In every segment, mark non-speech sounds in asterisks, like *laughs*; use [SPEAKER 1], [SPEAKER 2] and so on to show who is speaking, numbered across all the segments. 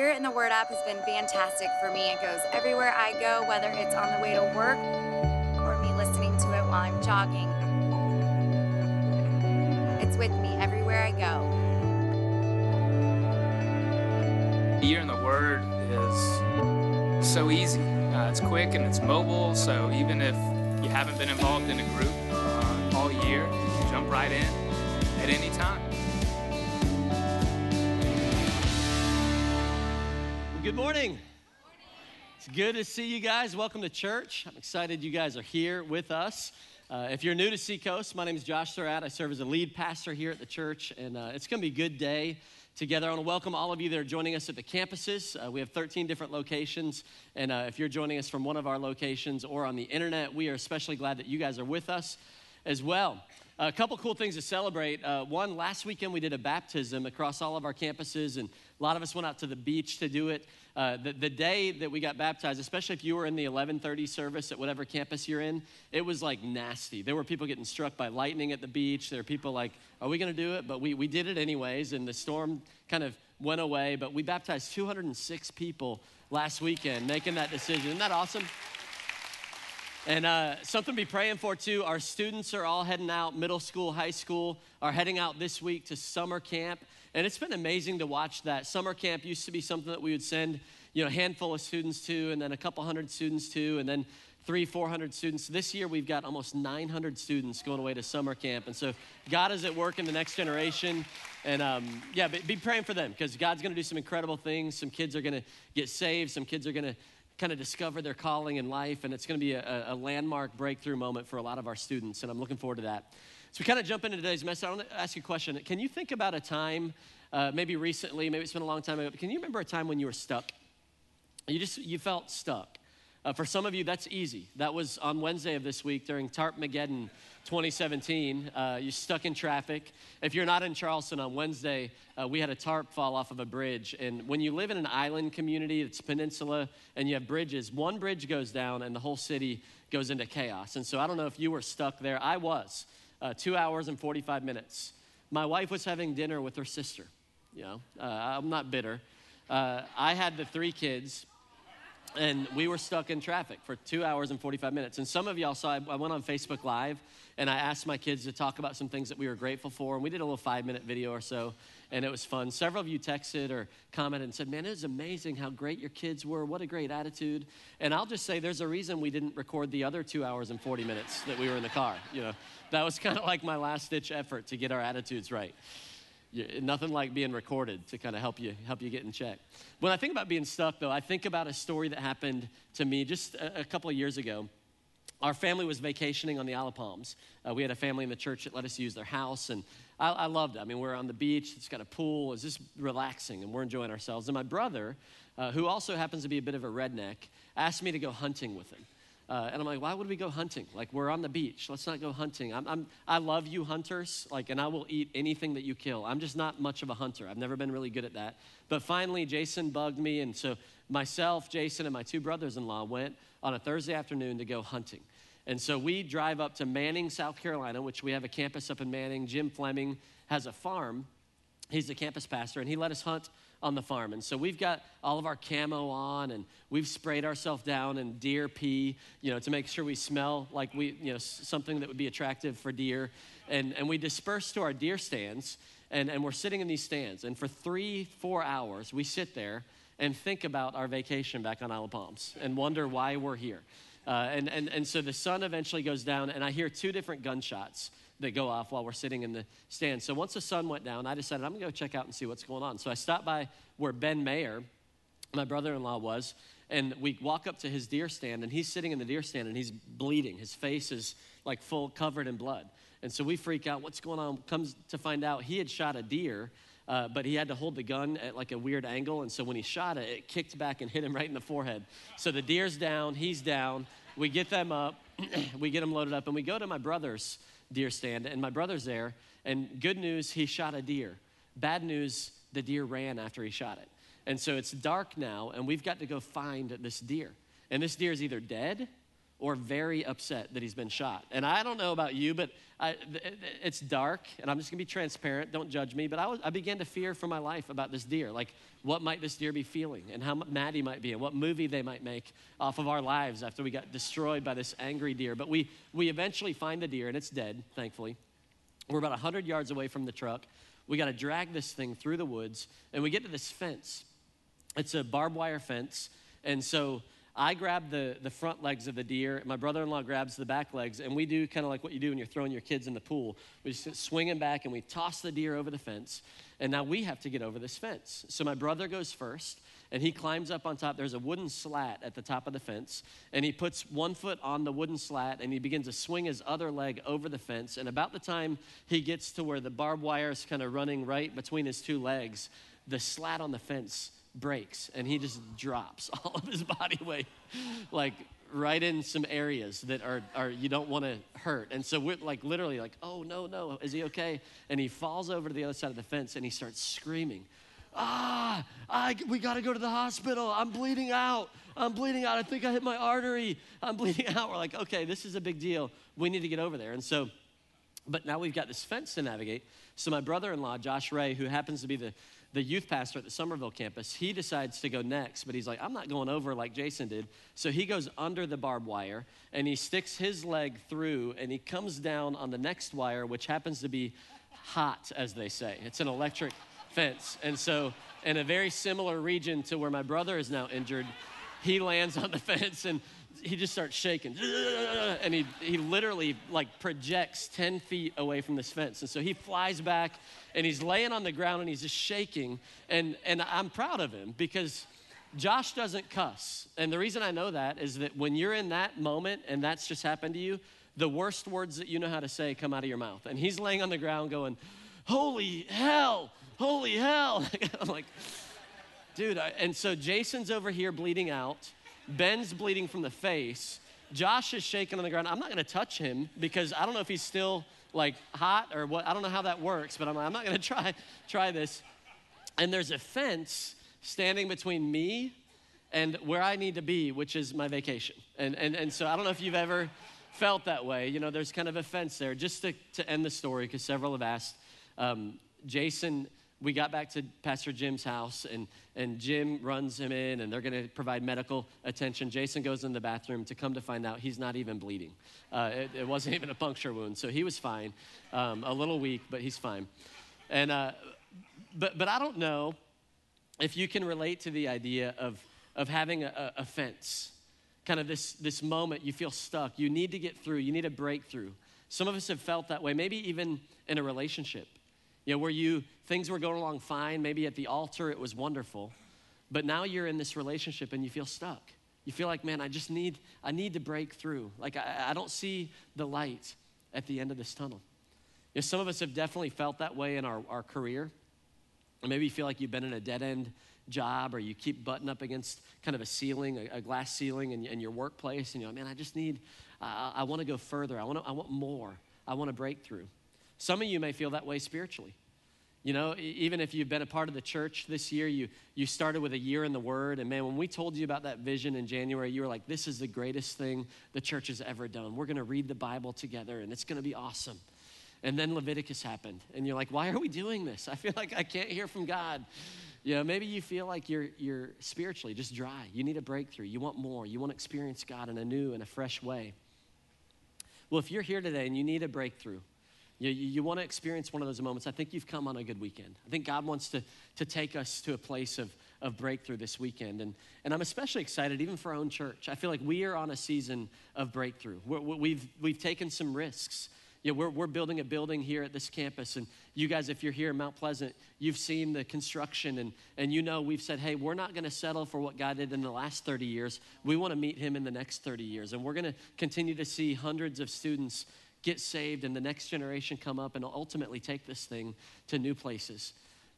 [SPEAKER 1] Hear It in the Word app has been fantastic for me. It goes everywhere I go, whether it's on the way to work or me listening to it while I'm jogging. It's with me everywhere I go.
[SPEAKER 2] Year in the Word is so easy. Uh, it's quick and it's mobile, so even if you haven't been involved in a group uh, all year, jump right in at any time.
[SPEAKER 3] Good morning. It's good to see you guys. Welcome to church. I'm excited you guys are here with us. Uh, if you're new to Seacoast, my name is Josh Surratt. I serve as a lead pastor here at the church, and uh, it's going to be a good day together. I want to welcome all of you that are joining us at the campuses. Uh, we have 13 different locations, and uh, if you're joining us from one of our locations or on the internet, we are especially glad that you guys are with us as well. A couple cool things to celebrate. Uh, one, last weekend we did a baptism across all of our campuses, and a lot of us went out to the beach to do it. Uh, the, the, day that we got baptized, especially if you were in the 11:30 service at whatever campus you're in, it was like nasty. There were people getting struck by lightning at the beach. There were people like, "Are we going to do it?" But we we did it anyways, and the storm kind of went away. But we baptized 206 people last weekend, making that decision. Isn't that awesome? And uh, something to be praying for too. Our students are all heading out, middle school, high school, are heading out this week to summer camp. And it's been amazing to watch that. Summer camp used to be something that we would send, you know, a handful of students to, and then a couple hundred students to, and then three, 400 students. This year we've got almost 900 students going away to summer camp. And so God is at work in the next generation. And um, yeah, be praying for them because God's going to do some incredible things. Some kids are going to get saved, some kids are going to kind of discover their calling in life, and it's going to be a, a, landmark breakthrough moment for a lot of our students, and I'm looking forward to that. So we kind of jump into today's message. I want to ask you a question. Can you think about a time, uh, maybe recently, maybe it's been a long time ago, but can you remember a time when you were stuck? You just, you felt stuck. Uh, for some of you, that's easy. That was on Wednesday of this week during Tarp Mageddon 2017. Uh, you're stuck in traffic. If you're not in Charleston on Wednesday, uh, we had a tarp fall off of a bridge. And when you live in an island community, it's peninsula, and you have bridges, one bridge goes down and the whole city goes into chaos. And so I don't know if you were stuck there. I was. Uh, two hours and 45 minutes. My wife was having dinner with her sister. You know, uh, I'm not bitter. Uh, I had the three kids and we were stuck in traffic for two hours and 45 minutes. And some of y'all saw, I went on Facebook Live and I asked my kids to talk about some things that we were grateful for. And we did a little five minute video or so, and it was fun. Several of you texted or commented and said, Man, it was amazing how great your kids were. What a great attitude. And I'll just say there's a reason we didn't record the other two hours and 40 minutes that we were in the car. You know, that was kind of like my last ditch effort to get our attitudes right nothing like being recorded to kind of help you help you get in check. When I think about being stuck, though, I think about a story that happened to me just a, a couple of years ago. Our family was vacationing on the Isle of Palms. Uh, we had a family in the church that let us use their house, and I, I loved it. I mean, we're on the beach, it's got a pool, it's just relaxing, and we're enjoying ourselves. And my brother, uh, who also happens to be a bit of a redneck, asked me to go hunting with him. Uh, and I'm like, why would we go hunting? Like, we're on the beach. Let's not go hunting. I'm, I'm, I love you hunters, like, and I will eat anything that you kill. I'm just not much of a hunter. I've never been really good at that. But finally, Jason bugged me. And so myself, Jason, and my two brothers in law went on a Thursday afternoon to go hunting. And so we drive up to Manning, South Carolina, which we have a campus up in Manning. Jim Fleming has a farm. He's the campus pastor, and he let us hunt on the farm. And so we've got all of our camo on and we've sprayed ourselves down in deer pee, you know, to make sure we smell like we, you know, something that would be attractive for deer. And, and we disperse to our deer stands and, and we're sitting in these stands. And for three, four hours, we sit there and think about our vacation back on Isle of Palms and wonder why we're here. Uh, and, and, and so the sun eventually goes down, and I hear two different gunshots that go off while we're sitting in the stand. So once the sun went down, I decided I'm gonna go check out and see what's going on. So I stopped by where Ben Mayer, my brother in law, was, and we walk up to his deer stand, and he's sitting in the deer stand and he's bleeding. His face is like full covered in blood. And so we freak out, what's going on? Comes to find out he had shot a deer. Uh, but he had to hold the gun at like a weird angle. And so when he shot it, it kicked back and hit him right in the forehead. So the deer's down, he's down. We get them up, *clears throat* we get them loaded up, and we go to my brother's deer stand, and my brother's there. And good news, he shot a deer. Bad news, the deer ran after he shot it. And so it's dark now, and we've got to go find this deer. And this deer is either dead or very upset that he's been shot. And I don't know about you, but I, it's dark, and I'm just gonna be transparent. Don't judge me. But I, was, I began to fear for my life about this deer. Like, what might this deer be feeling, and how mad he might be, and what movie they might make off of our lives after we got destroyed by this angry deer. But we, we eventually find the deer, and it's dead, thankfully. We're about 100 yards away from the truck. We got to drag this thing through the woods, and we get to this fence. It's a barbed wire fence. And so I grab the, the front legs of the deer, my brother in law grabs the back legs, and we do kind of like what you do when you're throwing your kids in the pool. We just swing them back and we toss the deer over the fence. And now we have to get over this fence. So my brother goes first, and he climbs up on top. There's a wooden slat at the top of the fence, and he puts one foot on the wooden slat and he begins to swing his other leg over the fence. And about the time he gets to where the barbed wire is kind of running right between his two legs, the slat on the fence breaks and he just drops *laughs* all of his body weight like right in some areas that are, are you don't want to hurt. And so we're like literally like oh no no is he okay? And he falls over to the other side of the fence and he starts screaming ah I, we got to go to the hospital. I'm bleeding out. I'm bleeding out. I think i hit my artery. I'm *laughs* bleeding out. We're like okay this is a big deal. We need to get over there. And so but now we've got this fence to navigate. So my brother-in-law josh ray who happens to be the the youth pastor at the Summerville campus, he decides to go next, but he's like, I'm not going over like Jason did. So he goes under the barbed wire and he sticks his leg through and he comes down on the next wire, which happens to be hot, as they say. It's an electric *laughs* fence. And so, in a very similar region to where my brother is now injured, he lands on the *laughs* fence and he just starts shaking. *laughs* And he, he literally like projects 10 feet away from this fence. And so he flies back and he's laying on the ground and he's just shaking. And, and i'm proud of him because josh doesn't cuss. And the reason i know that is that when you're in that moment and that's just happened to you the worst words that you know how to say come out of your mouth. And he's laying on the ground going holy hell! Holy hell! *laughs* I'm like dude I, and so jason's over here bleeding out Ben's bleeding from the face. Josh is shaking on the ground. I'm not going to touch him because I don't know if he's still like hot or what. I don't know how that works, but I'm, I'm not going *laughs* to try try this. And there's a fence standing between me and where I need to be, which is my vacation. And, and, and so I don't know if you've ever felt that way. You know, there's kind of a fence there. Just to, to end the story, because several have asked, um, Jason we got back to Pastor Jim's house, and, and Jim runs him in, and they're going to provide medical attention. Jason goes in the bathroom to come to find out he's not even bleeding. Uh, it, it, wasn't *laughs* even a puncture wound, so he was fine. Um, a little weak, but he's fine. And, uh, but, but I don't know if you can relate to the idea of, of having a, a fence, kind of this, this moment you feel stuck. You need to get through, you need a breakthrough. Some of us have felt that way, maybe even in a relationship you know, where you things were going along fine, maybe at the altar it was wonderful, but now you're in this relationship and you feel stuck. You feel like, man, I just need, I need to break through. Like I, I don't see the light at the end of this tunnel. You know, some of us have definitely felt that way in our, our career. Or maybe you feel like you've been in a dead end job or you keep butting up against kind of a ceiling, a, a glass ceiling in, in, your workplace, and you're like, man, I just need, uh, I want to go further. I want, I want more. I want a breakthrough. Some of you may feel that way spiritually. You know, even if you've been a part of the church this year, you, you started with a year in the Word, and man, when we told you about that vision in January, you were like, this is the greatest thing the church has ever done. We're going to read the Bible together, and it's going to be awesome. And then Leviticus happened, and you're like, why are we doing this? I feel *laughs* like I can't hear from God. You know, maybe you feel like you're, you're spiritually just dry. You need a breakthrough. You want more. You want to experience God in a new and a fresh way. Well, if you're here today and you need a breakthrough, you, you want to experience one of those moments. I think you've come on a good weekend. I think God wants to, to take us to a place of, of breakthrough this weekend. And, and I'm especially excited, even for our own church. I feel like we are on a season of breakthrough. We're, we've, we've taken some risks. You know, we're, we're building a building here at this campus, and you guys, if you're here in Mount Pleasant, you've seen the construction, and, and you know we've said, hey, we're not going to settle for what God did in the last 30 years. We want to meet Him in the next 30 years, and we're going to continue to see hundreds of students get saved and the next generation come up and ultimately take this thing to new places.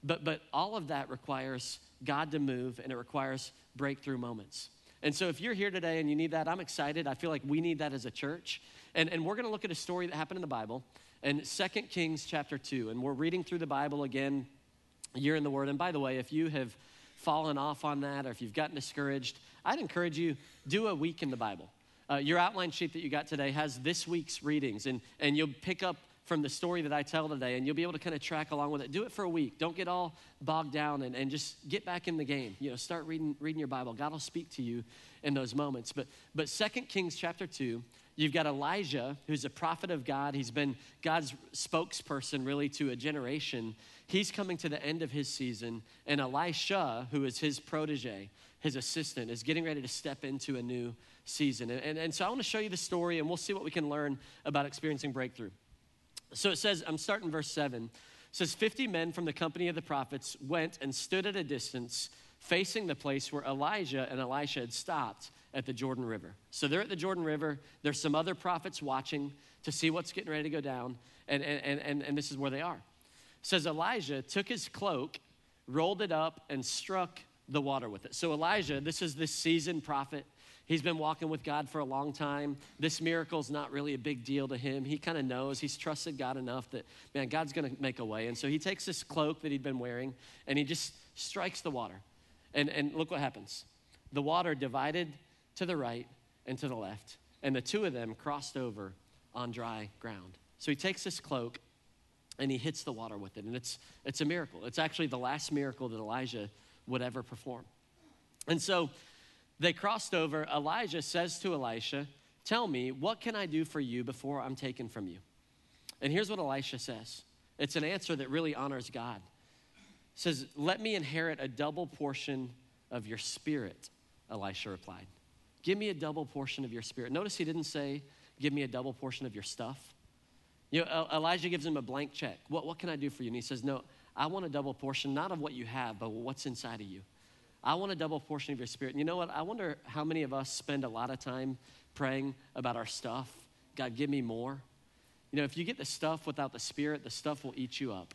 [SPEAKER 3] But, but all of that requires God to move and it requires breakthrough moments. And so if you're here today and you need that, I'm excited. I feel like we need that as a church. And, and we're going to look at a story that happened in the Bible in 2 Kings chapter 2. And we're reading through the Bible again. Year in the Word. And by the way, if you have fallen off on that or if you've gotten discouraged, I'd encourage you, do a week in the Bible. Uh, your outline sheet that you got today has this week's readings, and, and you'll pick up from the story that I tell today, and you'll be able to kind of track along with it. Do it for a week. Don't get all bogged down and, and just get back in the game. You know, start reading, reading your Bible. God will speak to you in those moments. But, but 2 Kings chapter 2, you've got Elijah, who's a prophet of God. He's been God's spokesperson really to a generation. He's coming to the end of his season, and Elisha, who is his protege, his assistant, is getting ready to step into a new season. And, and, and so I want to show you the story, and we'll see what we can learn about experiencing breakthrough. So it says, I'm starting verse 7. It says, 50 men from the company of the prophets went and stood at a distance facing the place where Elijah and Elisha had stopped at the Jordan River. So they're at the Jordan River. There's some other prophets watching to see what's getting ready to go down, and, and, and, and this is where they are. It says Elijah took his cloak, rolled it up, and struck the water with it. So Elijah, this is this seasoned prophet. He's been walking with God for a long time. This miracle is not really a big deal to him. He kind of knows, he's trusted God enough that, man, God's going to make a way. And so he takes this cloak that he'd been wearing and he just strikes the water. And, and look what happens the water divided to the right and to the left, and the two of them crossed over on dry ground. So he takes this cloak and he hits the water with it. And it's, it's a miracle. It's actually the last miracle that Elijah would ever perform. And so they crossed over. Elijah says to Elisha, Tell me, what can I do for you before I'm taken from you? And here's what Elisha says it's an answer that really honors God. Says, Let me inherit a double portion of your spirit, Elisha replied. Give me a double portion of your spirit. Notice he didn't say, Give me a double portion of your stuff. You know, Elijah gives him a blank check. What, what can I do for you? And he says, No, I want a double portion, not of what you have, but what's inside of you. I want a double portion of your spirit. And you know what? I wonder how many of us spend a lot of time praying about our stuff. God, give me more. You know, if you get the stuff without the spirit, the stuff will eat you up.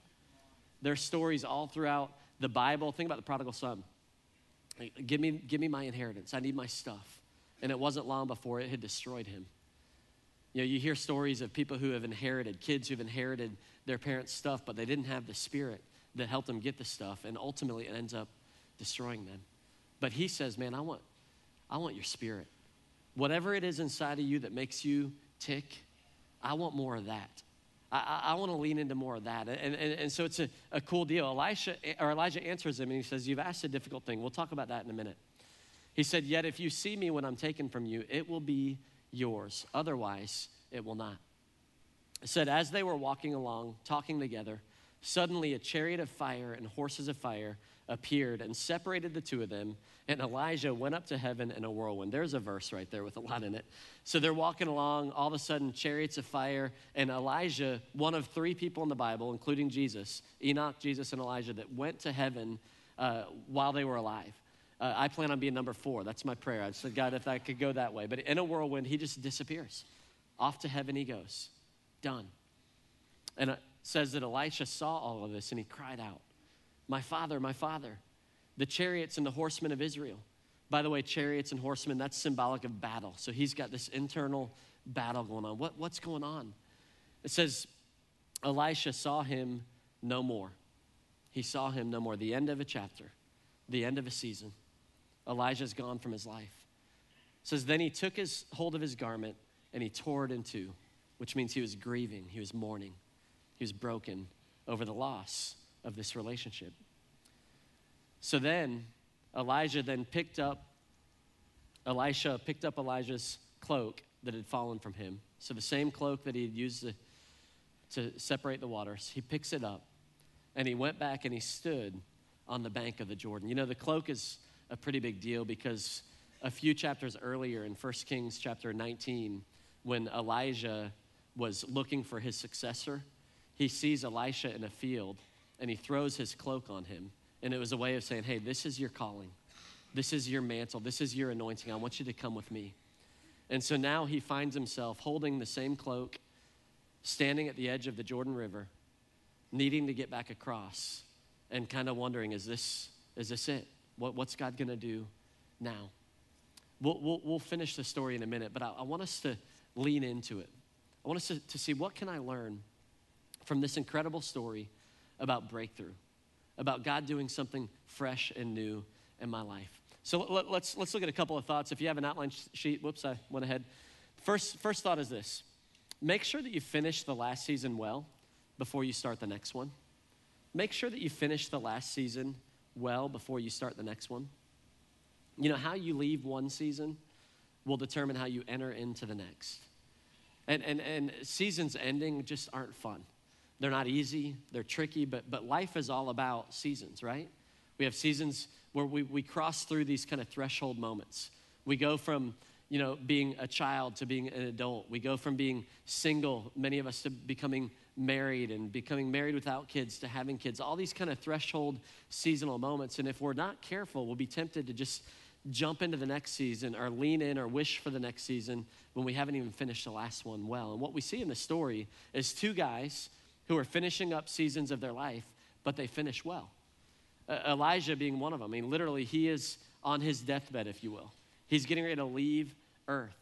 [SPEAKER 3] There's stories all throughout the Bible. Think about the prodigal son. Give me, give me my inheritance. I need my stuff. And it wasn't long before it had destroyed him. You know, you hear stories of people who have inherited, kids who've inherited their parents' stuff, but they didn't have the spirit that helped them get the stuff, and ultimately it ends up destroying them. But he says, Man, I want, I want your spirit. Whatever it is inside of you that makes you tick, I want more of that. I, I, want to lean into more of that. And, and, and so it's a, a cool deal. Elisha, or Elijah answers him and he says, You've asked a difficult thing. We'll talk about that in a minute. He said, Yet if you see me when I'm taken from you, it will be yours. Otherwise, it will not. Said, As they were walking along, talking together, suddenly a chariot of fire and horses of fire appeared and separated the two of them. And Elijah went up to heaven in a whirlwind. There's a verse right there with a lot in it. So they're walking along, all of a sudden, chariots of fire. And Elijah, one of three people in the Bible, including Jesus, Enoch, Jesus, and Elijah, that went to heaven uh, while they were alive. Uh, I plan on being number four. That's my prayer. I said, God, if I could go that way. But in a whirlwind, he just disappears. Off to heaven he goes. Done. And it says that Elisha saw all of this and he cried out. My father, my father, the chariots and the horsemen of Israel. By the way, chariots and horsemen, that's symbolic of battle. So he's got this internal battle going on. What, what's going on? It says, Elisha saw him no more. He saw him no more. The end of a chapter, the end of a season. Elijah's gone from his life. It says, Then he took his hold of his garment and he tore it in two, which means he was grieving, he was mourning, he was broken over the loss of this relationship. So then Elijah then picked up, Elisha picked up Elijah's cloak that had fallen from him. So the same cloak that he had used to, to separate the waters, he picks it up and he went back and he stood on the bank of the Jordan. You know, the cloak is a pretty big deal because a few chapters earlier in 1 Kings chapter 19, when Elijah was looking for his successor, he sees Elisha in a field and he throws his cloak on him. And it was a way of saying, hey, this is your calling. This is your mantle. This is your anointing. I want you to come with me. And so now he finds himself holding the same cloak, standing at the edge of the Jordan River, needing to get back across, and kind of wondering, is this, is this it? What, what's God going to do now? We'll, we'll, we'll, finish the story in a minute, but I, I want us to lean into it. I want us to, to see what can I learn from this incredible story about breakthrough, about God doing something fresh and new in my life. So let, us let's look at a couple of thoughts. If you have an outline sheet, whoops, I went ahead. First, first thought is this make sure that you finish the last season well before you start the next one. Make sure that you finish the last season well before you start the next one. You know, how you leave one season will determine how you enter into the next. And, and, and seasons ending just aren't fun. They're not easy, they're tricky, but, but life is all about seasons, right? We have seasons where we, we cross through these kind of threshold moments. We go from, you know, being a child to being an adult. We go from being single, many of us, to becoming married and becoming married without kids to having kids. All these kind of threshold seasonal moments. And if we're not careful, we'll be tempted to just jump into the next season or lean in or wish for the next season when we haven't even finished the last one well. And what we see in the story is two guys who are finishing up seasons of their life, but they finish well. Uh, Elijah being one of them. I mean, literally, he is on his deathbed, if you will. He's getting ready to leave earth.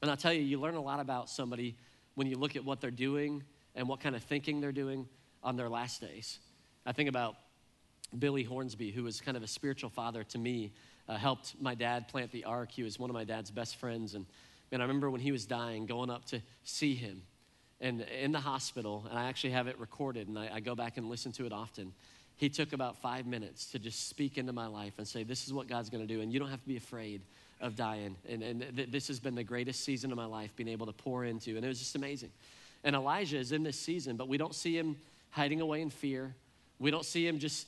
[SPEAKER 3] And I'll tell you, you learn a lot about somebody when you look at what they're doing and what kind of thinking they're doing on their last days. I think about Billy Hornsby, who was kind of a spiritual father to me, uh, helped my dad plant the ARC. He was one of my dad's best friends. And, and I remember when he was dying, going up to see him and in the hospital, and I actually have it recorded, and I, I go back and listen to it often. He took about five minutes to just speak into my life and say, This is what God's gonna do, and you don't have to be afraid of dying. And, and th- this has been the greatest season of my life, being able to pour into, and it was just amazing. And Elijah is in this season, but we don't see him hiding away in fear. We don't see him just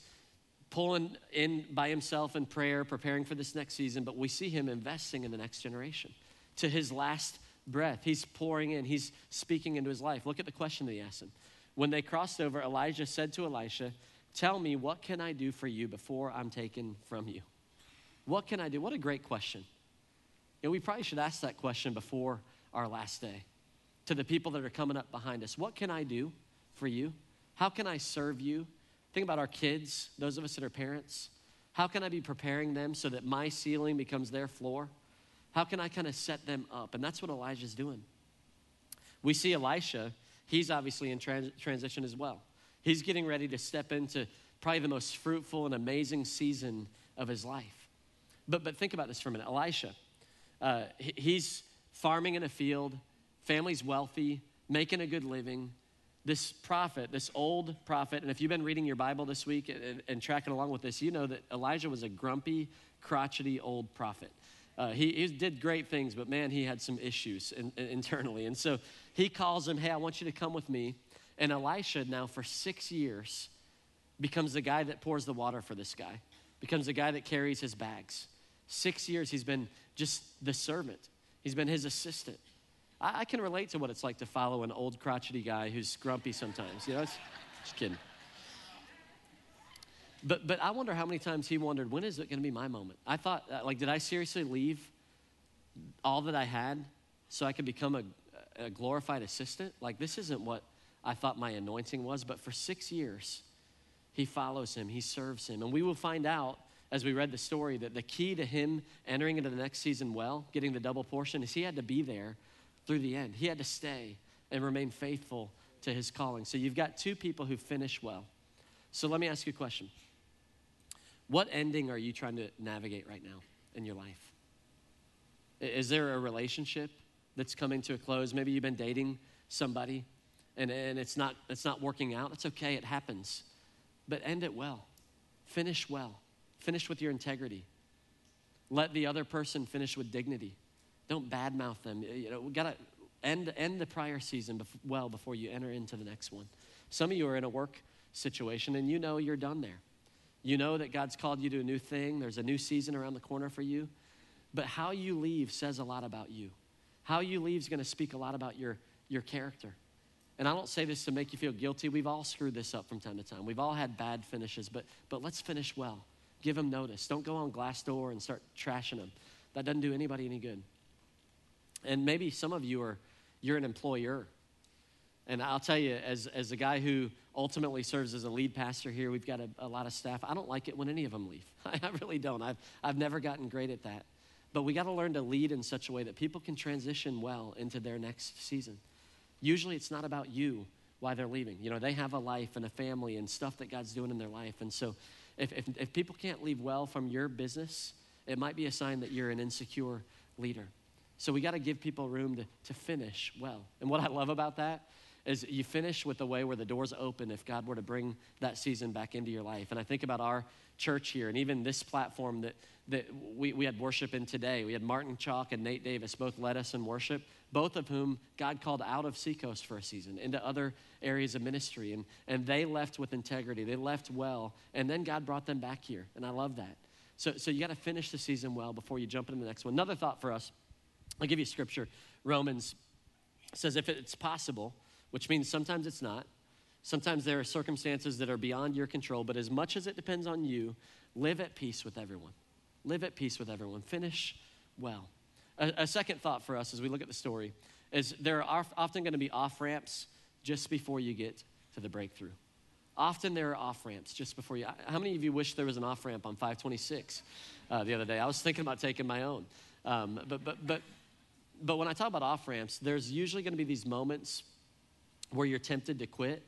[SPEAKER 3] pulling in by himself in prayer, preparing for this next season, but we see him investing in the next generation to his last breath. He's pouring in, he's speaking into his life. Look at the question that he asked him. When they crossed over, Elijah said to Elisha, Tell me, what can I do for you before I'm taken from you? What can I do? What a great question. You know, we probably should ask that question before our last day to the people that are coming up behind us. What can I do for you? How can I serve you? Think about our kids, those of us that are parents. How can I be preparing them so that my ceiling becomes their floor? How can I kind of set them up? And that's what Elijah's doing. We see Elisha, he's obviously in trans- transition as well. He's getting ready to step into probably the most fruitful and amazing season of his life. But, but think about this for a minute. Elisha, uh, he's farming in a field, family's wealthy, making a good living. This prophet, this old prophet, and if you've been reading your Bible this week and, and tracking along with this, you know that Elijah was a grumpy, crotchety old prophet. Uh, he, he, did great things, but man, he had some issues in, in, internally. And so he calls him, Hey, I want you to come with me. And Elisha, now for six years, becomes the guy that pours the water for this guy, becomes the guy that carries his bags. Six years, he's been just the servant, he's been his assistant. I, I can relate to what it's like to follow an old crotchety guy who's grumpy sometimes. You know, just kidding. But, but I wonder how many times he wondered, when is it going to be my moment? I thought, uh, like, did I seriously leave all that I had so I could become a, a glorified assistant? Like, this isn't what I thought my anointing was. But for six years, he follows him, he serves him. And we will find out as we read the story that the key to him entering into the next season well, getting the double portion, is he had to be there through the end. He had to stay and remain faithful to his calling. So you've got two people who finish well. So let me ask you a question. What ending are you trying to navigate right now in your life? Is there a relationship that's coming to a close? Maybe you've been dating somebody and, and it's, not, it's not working out. It's okay, it happens. But end it well. Finish well. Finish with your integrity. Let the other person finish with dignity. Don't badmouth them. You know, we gotta end, end the prior season well before you enter into the next one. Some of you are in a work situation and you know you're done there. You know that God's called you to a new thing, there's a new season around the corner for you. But how you leave says a lot about you. How you leave is going to speak a lot about your, your character. And I don't say this to make you feel guilty. We've all screwed this up from time to time. We've all had bad finishes, but, but let's finish well. Give them notice. Don't go on Glassdoor and start trashing them. That doesn't do anybody any good. And maybe some of you are, you're an employer and I'll tell you, as, as a guy who ultimately serves as a lead pastor here, we've got a, a lot of staff. I don't like it when any of them leave. *laughs* I really don't. I've, I've never gotten great at that. But we got to learn to lead in such a way that people can transition well into their next season. Usually it's not about you why they're leaving. You know, they have a life and a family and stuff that God's doing in their life. And so if, if, if people can't leave well from your business, it might be a sign that you're an insecure leader. So we got to give people room to, to finish well. And what I love about that is you finish with the way where the doors open if God were to bring that season back into your life. And I think about our church here and even this platform that, that we, we had worship in today. We had Martin Chalk and Nate Davis both led us in worship, both of whom God called out of Seacoast for a season into other areas of ministry. And, and they left with integrity, they left well, and then God brought them back here. And I love that. So, so you got to finish the season well before you jump into the next one. Another thought for us I'll give you scripture. Romans says, if it's possible, which means sometimes it's not, sometimes there are circumstances that are beyond your control, but as much as it depends on you, live at peace with everyone. Live at peace with everyone. Finish well. A, a second thought for us as we look at the story is there are often going to be off ramps just before you get to the breakthrough. Often there are off ramps just before you. How many of you wish there was an off ramp on 526 uh, the other day? I was thinking about taking my own. Um, but, but, but but when I talk about off ramps, there's usually going to be these moments where you're tempted to quit.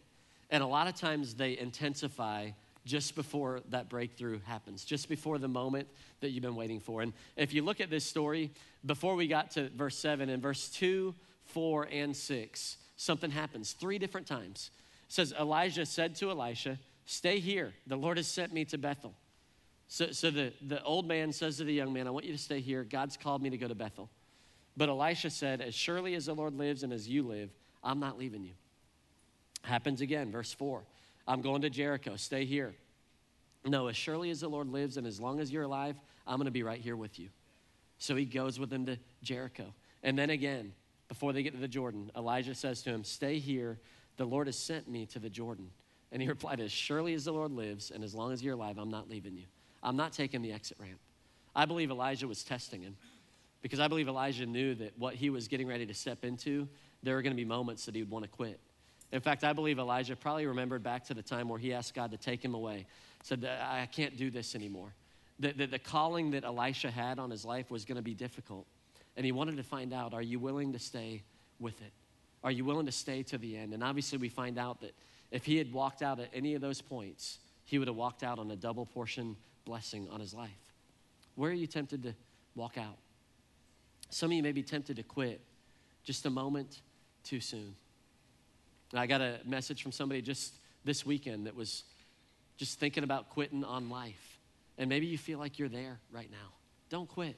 [SPEAKER 3] And a lot of times they intensify just before that breakthrough happens, just before the moment that you've been waiting for. And if you look at this story, before we got to verse 7, in verse 2, 4, and 6, something happens three different times. It says, Elijah said to Elisha, Stay here. The Lord has sent me to Bethel. So, so the, the old man says to the young man, I want you to stay here. God's called me to go to Bethel. But Elisha said, As surely as the Lord lives and as you live, I'm not leaving you. Happens again, verse 4. I'm going to Jericho. Stay here. No, as surely as the Lord lives and as long as you're alive, I'm going to be right here with you. So he goes with him to Jericho. And then again, before they get to the Jordan, Elijah says to him, Stay here. The Lord has sent me to the Jordan. And he *laughs* replied, As surely as the Lord lives and as long as you're alive, I'm not leaving you. I'm not taking the exit ramp. I believe Elijah was testing him because I believe Elijah knew that what he was getting ready to step into, there were going to be moments that he would want to quit. In fact, I believe Elijah probably remembered back to the time where he asked God to take him away, said, uh, I can't do this anymore. The, the, the calling that Elisha had on his life was going to be difficult. And he wanted to find out are you willing to stay with it? Are you willing to stay to the end? And obviously, we find out that if he had walked out at any of those points, he would have walked out on a double portion blessing on his life. Where are you tempted to walk out? Some of you may be tempted to quit just a moment too soon. I got a message from somebody just this weekend that was just thinking about quitting on life. And maybe you feel like you're there right now. Don't quit.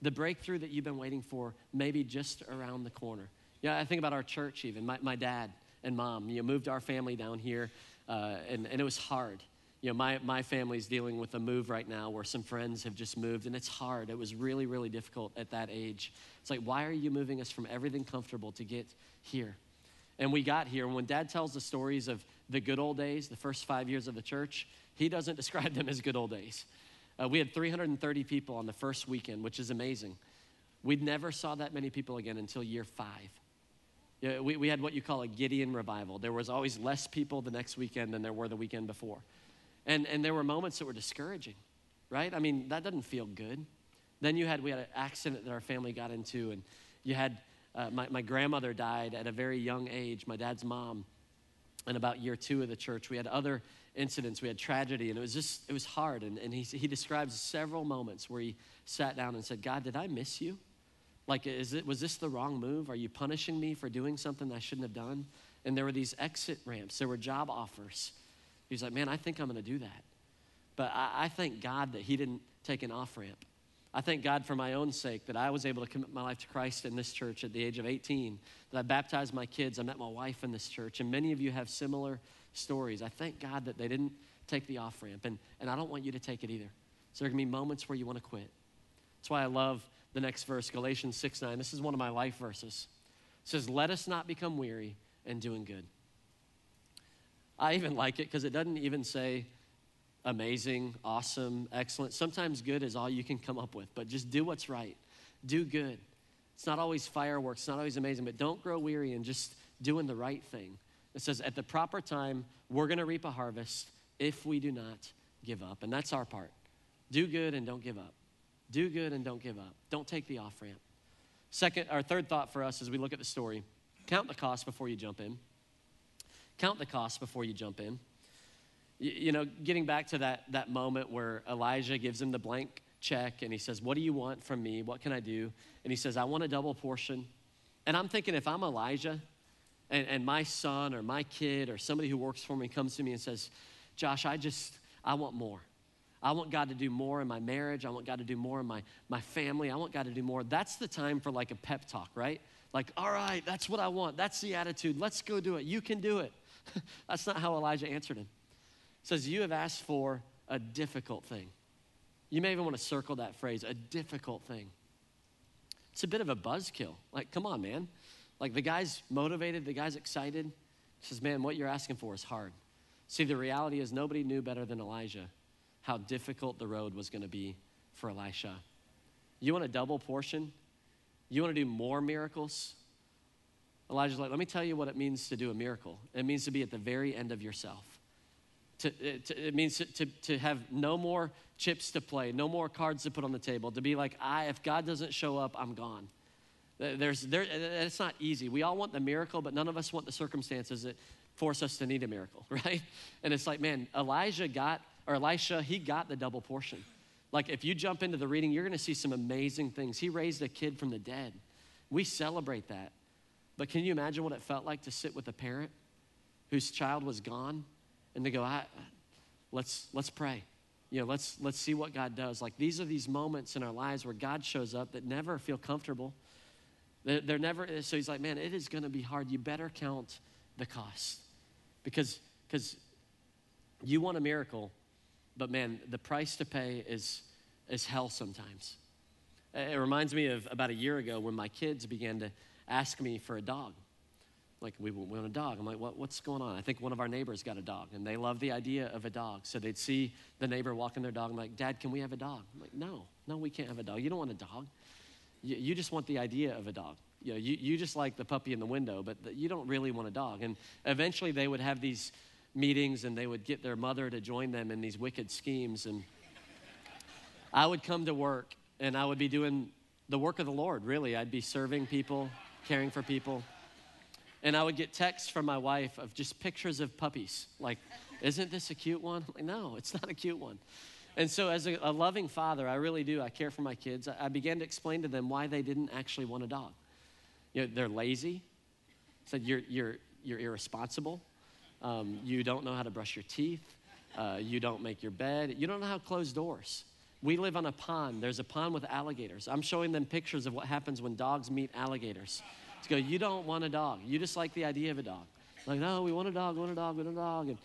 [SPEAKER 3] The breakthrough that you've been waiting for may be just around the corner. Yeah, I think about our church even. My, my dad and mom, you know, moved our family down here, uh, and, and it was hard you know, my, my family's dealing with a move right now where some friends have just moved, and it's hard. It was really, really difficult at that age. It's like, why are you moving us from everything comfortable to get here? And we got here. And when dad tells the stories of the good old days, the first five years of the church, he doesn't *laughs* describe them as good old days. Uh, we had 330 people on the first weekend, which is amazing. We never saw that many people again until year five. Yeah, we, we had what you call a Gideon revival. There was always less people the next weekend than there were the weekend before. And, and there were moments that were discouraging, right? I mean, that doesn't feel good. Then you had, we had an accident that our family got into, and you had, uh, my, my grandmother died at a very young age, my dad's mom, in about year two of the church. We had other incidents, we had tragedy, and it was just, it was hard. And, and he, he describes several moments where he sat down and said, God, did I miss you? Like, is it, was this the wrong move? Are you punishing me for doing something I shouldn't have done? And there were these exit ramps, there were job offers He's like, man, I think I'm going to do that. But I, I thank God that he didn't take an off ramp. I thank God for my own sake that I was able to commit my life to Christ in this church at the age of 18, that I baptized my kids, I met my wife in this church, and many of you have similar stories. I thank God that they didn't take the off ramp, and, and I don't want you to take it either. So there are going to be moments where you want to quit. That's why I love the next verse, Galatians 6 9. This is one of my life verses. It says, Let us not become weary in doing good. I even like it because it doesn't even say amazing, awesome, excellent. Sometimes good is all you can come up with, but just do what's right. Do good. It's not always fireworks, it's not always amazing, but don't grow weary in just doing the right thing. It says, at the proper time, we're going to reap a harvest if we do not give up. And that's our part. Do good and don't give up. Do good and don't give up. Don't take the off ramp. Second, our third thought for us as we look at the story count the cost before you jump in. Count the cost before you jump in. You, know, getting back to that, that moment where Elijah gives him the blank check, and he says, What do you want from me? What can I do? And he says, I want a double portion. And I'm thinking, if I'm Elijah, and, and my son or my kid or somebody who works for me comes to me and says, Josh, I just, I want more. I want God to do more in my marriage. I want God to do more in my, my family. I want God to do more. That's the time for like a pep talk, right? Like, all right, that's what I want. That's the attitude. Let's go do it. You can do it. *laughs* that's not how Elijah answered him. Says, You have asked for a difficult thing. You may even want to circle that phrase, a difficult thing. It's a bit of a buzzkill. Like, come on, man. Like the guy's motivated, the guy's excited. He says, Man, what you're asking for is hard. See, the reality is nobody knew better than Elijah how difficult the road was going to be for Elisha. You want a double portion? You want to do more miracles? Elijah's like, let me tell you what it means to do a miracle. It means to be at the very end of yourself. To, uh, to, it means to, to, to have no more chips to play, no more cards to put on the table, to be like, I, if God doesn't show up, I'm gone. There's, there, uh, it's not easy. We all want the miracle, but none of us want the circumstances that force us to need a miracle, *laughs* right? And it's like, man, Elijah got, or Elisha, he got the double portion. Like, if you jump into the reading, you're gonna see some amazing things. He raised a kid from the dead. We celebrate that. But can you imagine what it felt like to sit with a parent whose child was gone and to go, I, let's, let's pray. You know, let's, let's see what God does. Like, these are these moments in our lives where God shows up that never feel comfortable they're, they're never, so he's like, man, it is going to be hard. You better count the cost because because you want a miracle, but man, the price to pay is is hell sometimes. It reminds me of about a year ago when my kids began to ask me for a dog. Like, we want a dog. I'm like, what, what's going on? I think one of our neighbors got a dog, and they love the idea of a dog. So they'd see the neighbor walking their dog. I'm like, Dad, can we have a dog? I'm like, no, no, we can't have a dog. You don't want a dog. You, you just want the idea of a dog. You, know, you, you just like the puppy in the window, but the, you don't really want a dog. And eventually they would have these meetings and they would get their mother to join them in these wicked schemes. And I would come to work and I would be doing the work of the Lord, really. I'd be serving people, caring for people. And I would get texts from my wife of just pictures of puppies. Like, isn't this a cute one? Like, no, it's not a cute one. And so, as a, a, loving father, I really do. I care for my kids. I, I, began to explain to them why they didn't actually want a dog. You know, they're lazy. I said, you're, you're, you're irresponsible. Um, you don't know how to brush your teeth. Uh, you don't make your bed. You don't know how to close doors. We live on a pond. There's a pond with alligators. I'm showing them pictures of what happens when dogs meet alligators. To go, you don't want a dog. You just like the idea of a dog. Like, no, we want a dog, we want a dog, we want a dog. And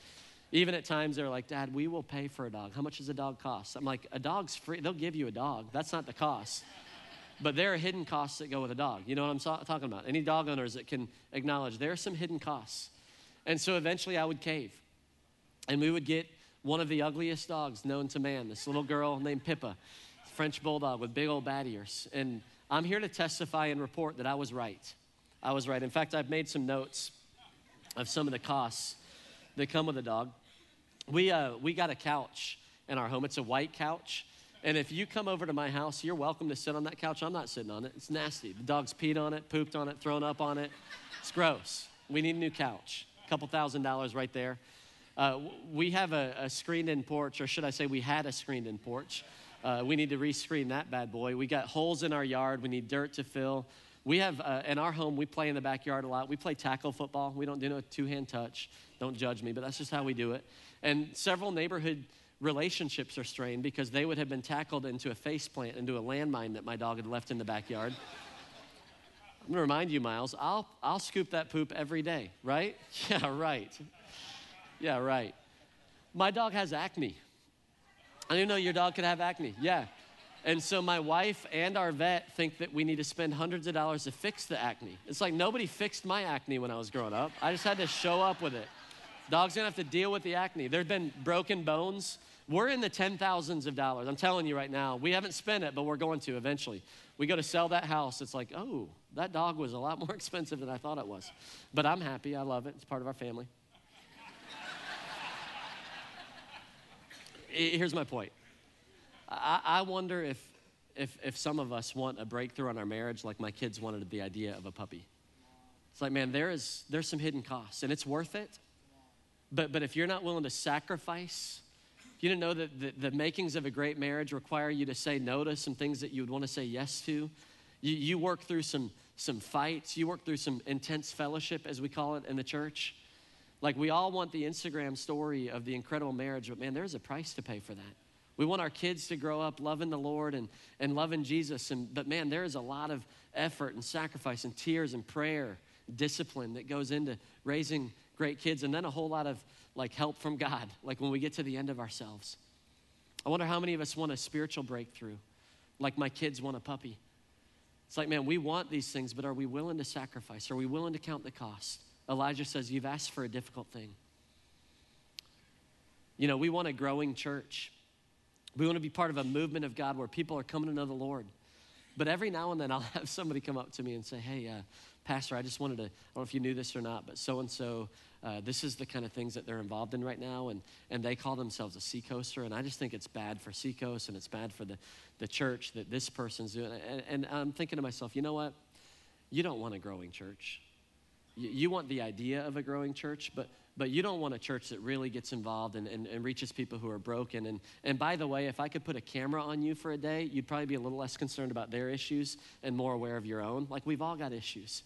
[SPEAKER 3] even at times they're like, Dad, we will pay for a dog. How much does a dog cost? I'm like, a dog's free. They'll give you a dog. That's not the cost. But there are hidden costs that go with a dog. You know what I'm so- talking about? Any dog owners that can acknowledge there are some hidden costs. And so eventually I would cave. And we would get one of the ugliest dogs known to man, this little girl named Pippa, French bulldog with big old bat ears. And I'm here to testify and report that I was right. I was right. In fact, I've made some notes of some of the costs that come with a dog. We, uh, we got a couch in our home. It's a white couch. And if you come over to my house, you're welcome to sit on that couch. I'm not sitting on it. It's nasty. The dog's peed on it, pooped on it, thrown up on it. It's gross. We need a new couch. A couple thousand dollars right there. Uh, we have a, a screened in porch, or should I say, we had a screened in porch. Uh, we need to rescreen that bad boy. We got holes in our yard. We need dirt to fill. We have, uh, in our home, we play in the backyard a lot. We play tackle football. We don't do no two hand touch. Don't judge me, but that's just how we do it. And several neighborhood relationships are strained because they would have been tackled into a face plant, into a landmine that my dog had left in the backyard. I'm gonna remind you, Miles, I'll, I'll scoop that poop every day, right? *laughs* Yeah, right. Yeah, right. My dog has acne. I didn't know your dog could have acne. Yeah. And so my wife and our vet think that we need to spend hundreds of dollars to fix the acne. It's like nobody fixed my acne when I was growing up. I just had to show up with it. Dog's gonna have to deal with the acne. There's been broken bones. We're in the ten thousands of dollars. I'm telling you right now. We haven't spent it, but we're going to eventually. We go to sell that house. It's like, oh, that dog was a lot more *laughs* expensive than I thought it was. But I'm happy. I love it. It's part of our family. *laughs* Here's my point. I, I wonder if, if, if some of us want a breakthrough on our marriage like my kids wanted the idea of a puppy. It's like, man, there is, there's some hidden costs, and it's worth it. But, but if you're not willing to sacrifice, You didn't know that the, the makings of a great marriage require you to say no to some things that you would want to say yes to. You, you work through some, some fights, you work through some intense fellowship, as we call it in the church. Like, we all want the Instagram story of the incredible marriage, but man, there's a price to pay for that. We want our kids to grow up loving the Lord and, and loving Jesus. And, but man, there is a lot of effort and sacrifice and tears and prayer, discipline that goes into raising great kids, and then a whole lot of like help from God, like when we get to the end of ourselves. I wonder how many of us want a spiritual breakthrough, like my kids want a puppy. It's like, man, we want these things, but are we willing to sacrifice? Are we willing to count the cost? Elijah says, You've asked for a difficult thing. You know, we want a growing church. We want to be part of a movement of God where people are coming to know the Lord. But every now and then I'll *laughs* have somebody come up to me and say, Hey, uh, Pastor, I just wanted to, I don't know if you knew this or not, but so and so, this is the kind of things that they're involved in right now. And, and they call themselves a seacoaster. And I just think it's bad for Seacoast and it's bad for the, the church that this person's doing. And, and I'm thinking to myself, you know what? You don't want a growing church. You, you want the idea of a growing church, but but you don't want a church that really gets involved and, and, and, reaches people who are broken. And, and by the way, if I could put a camera on you for a day, you'd probably be a little less concerned about their issues and more aware of your own. Like we've all got issues.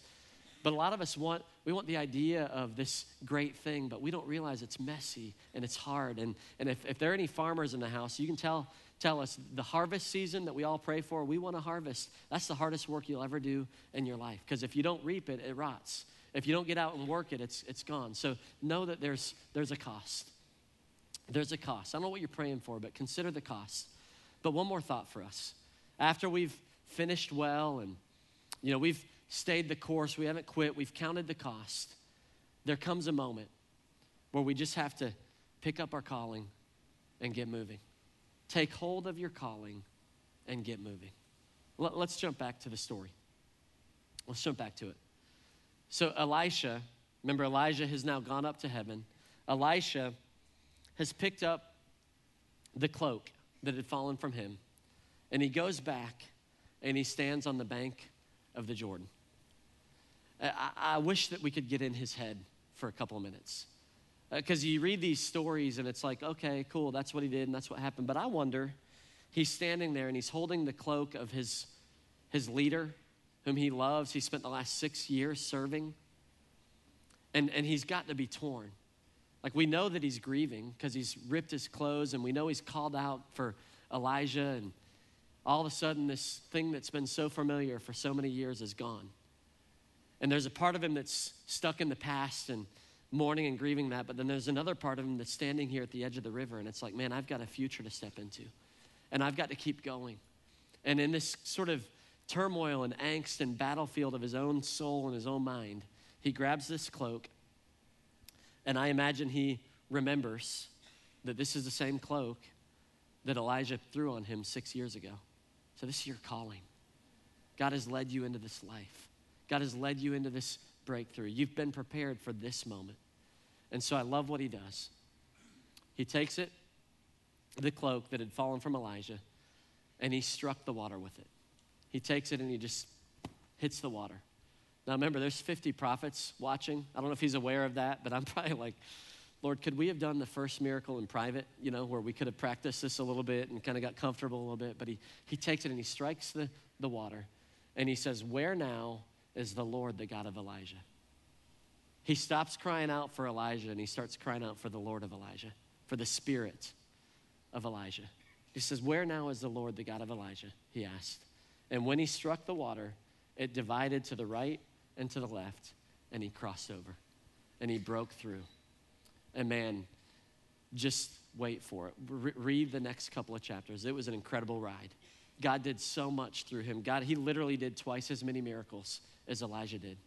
[SPEAKER 3] But a lot of us want, we want the idea of this great thing, but we don't realize it's messy and it's hard. And, and if, if there are any farmers in the house, you can tell, tell us the harvest season that we all pray for, we want to harvest. That's the hardest work you'll ever do in your life. Because if you don't reap it, it rots. If you don't get out and work it, it's, it's gone. So know that there's, there's a cost. There's a cost. I don't know what you're praying for, but consider the cost. But one more thought for us. After we've finished well and, you know, we've stayed the course, we haven't quit, we've counted the cost, there comes a moment where we just have to pick up our calling and get moving. Take hold of your calling and get moving. Let's jump back to the story. Let's jump back to it. So Elisha, remember Elijah has now gone up to heaven. Elisha has picked up the cloak that had fallen from him, and he goes back and he stands on the bank of the Jordan. I, I wish that we could get in his head for a couple of minutes. Because uh, you read these stories and it's like, okay, cool, that's what he did and that's what happened. But I wonder, he's standing there and he's holding the cloak of his, his leader, whom he loves. He spent the last six years serving. And, and he's got to be torn. Like we know that he's grieving because he's ripped his clothes, and we know he's called out for Elijah, and all of a sudden, this thing that's been so familiar for so many years is gone. And there's a part of him that's stuck in the past and mourning and grieving that, but then there's another part of him that's standing here at the edge of the river, and it's like, man, I've got a future to step into, and I've got to keep going. And in this sort of turmoil and angst and battlefield of his own soul and his own mind, he grabs this cloak, and I imagine he remembers that this is the same cloak that Elijah threw on him six years ago. So, this is your calling. God has led you into this life, God has led you into this breakthrough. You've been prepared for this moment. And so, I love what he does. He takes it, the cloak that had fallen from Elijah, and he struck the water with it. He takes it and he just hits the water. Now remember, there's 50 prophets watching. I don't know if he's aware of that, but I'm *laughs* probably like, Lord, could we have done the first miracle in private, you know, where we could have practiced this a little bit and kind of got comfortable a little bit? But he, he takes it and he strikes the, the water and he says, Where now is the Lord, the God of Elijah? He stops crying out for Elijah and he starts crying out for the Lord of Elijah, for the Spirit of Elijah. He says, Where now is the Lord, the God of Elijah? He asked. And when he struck the water, it divided to the right and to the left, and he crossed over and he broke through. And man, just wait for it. Re- read the next couple of chapters. It was an incredible ride. God did so much through him. God, he literally did twice as many miracles as Elijah did.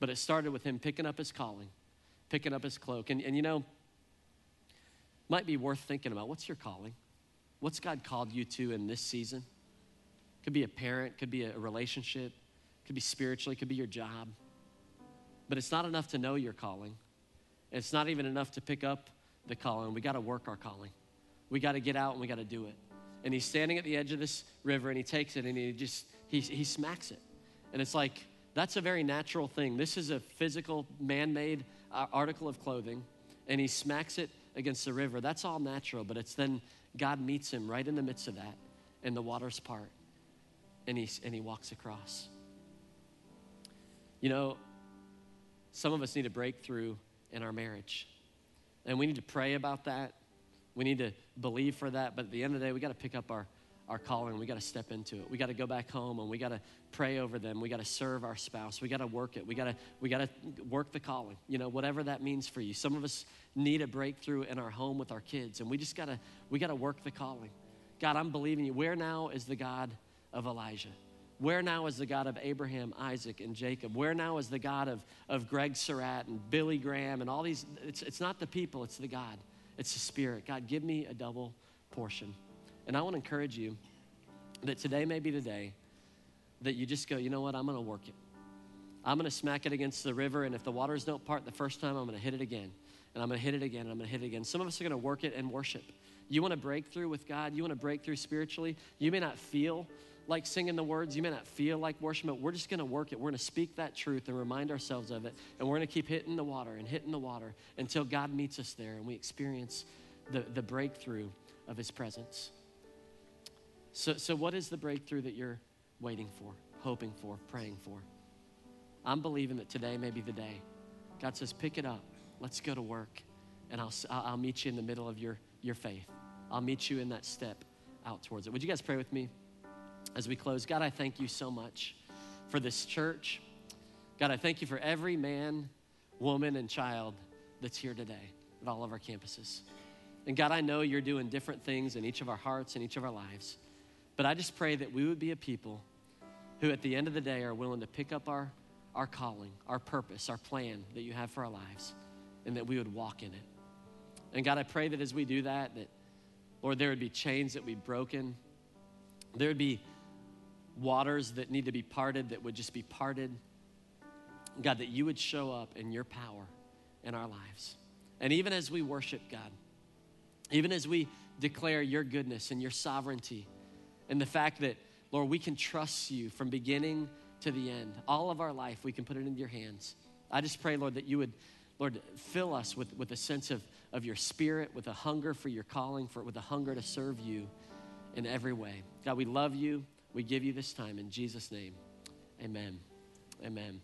[SPEAKER 3] But it started with him picking up his calling, picking up his cloak. And, and you know, might be worth thinking about what's your calling? What's God called you to in this season? Could be a parent, could be a relationship, could be spiritually, could be your job. But it's not enough to know your calling. It's not even enough to pick up the calling. We got to work our calling. We got to get out and we got to do it. And he's standing at the edge of this river and he takes it and he just he, he smacks it. And it's like that's a very natural thing. This is a physical, man-made uh, article of clothing, and he smacks it against the river. That's all natural, but it's then God meets him right in the midst of that, and the waters part, and he, and he walks across. You know, some of us need a breakthrough in our marriage, and we need to pray about that. We need to believe for that, but at the end of the day, we got to pick up our our calling. We got to step into it. We got to go back home and we got to pray over them. We got to serve our spouse. We got to work it. We got to we got to work the calling. You know, whatever that means for you. Some of us need a breakthrough in our home with our kids, and we just got to we got to work the calling. God, I'm believing you. Where now is the God of Elijah? Where now is the God of Abraham, Isaac, and Jacob? Where now is the God of, of Greg Surratt and Billy Graham and all these? It's, it's not the people, it's the God. It's the Spirit. God, give me a double portion. And I want to encourage you that today may be the day that you just go, you know what, I'm going to work it. I'm going to smack it against the river, and if the waters don't part the first time, I'm going to hit it again. And I'm going to hit it again, and I'm going to hit it again. Some of us are going to work it and worship. You want to break through with God? You want to break through spiritually? You may not feel like singing the words, you may not feel like worship, but we're just going to work it. We're going to speak that truth and remind ourselves of it, and we're going to keep hitting the water and hitting the water until God meets us there and we experience the, the breakthrough of His presence. So, so, what is the breakthrough that you're waiting for, hoping for, praying for? I'm believing that today may be the day. God says, pick it up. Let's go to work. And I'll, I'll meet you in the middle of your, your faith. I'll meet you in that step out towards it. Would you guys pray with me as we close? God, I thank you so much for this church. God, I thank you for every man, woman, and child that's here today at all of our campuses. And God, I know you're doing different things in each of our hearts and each of our lives. But I just pray that we would be a people who, at the end of the day, are willing to pick up our, our calling, our purpose, our plan that you have for our lives, and that we would walk in it. And God, I pray that as we do that, that, Lord, there would be chains that we'd broken. There would be waters that need to be parted that would just be parted. God, that you would show up in your power in our lives. And even as we worship God, even as we declare your goodness and your sovereignty, and the fact that, Lord, we can trust you from beginning to the end. All of our life, we can put it into your hands. I just pray, Lord, that you would, Lord, fill us with, with a sense of, of your spirit, with a hunger for your calling, for, with a hunger to serve you in every way. God, we love you. We give you this time in Jesus' name. Amen. Amen.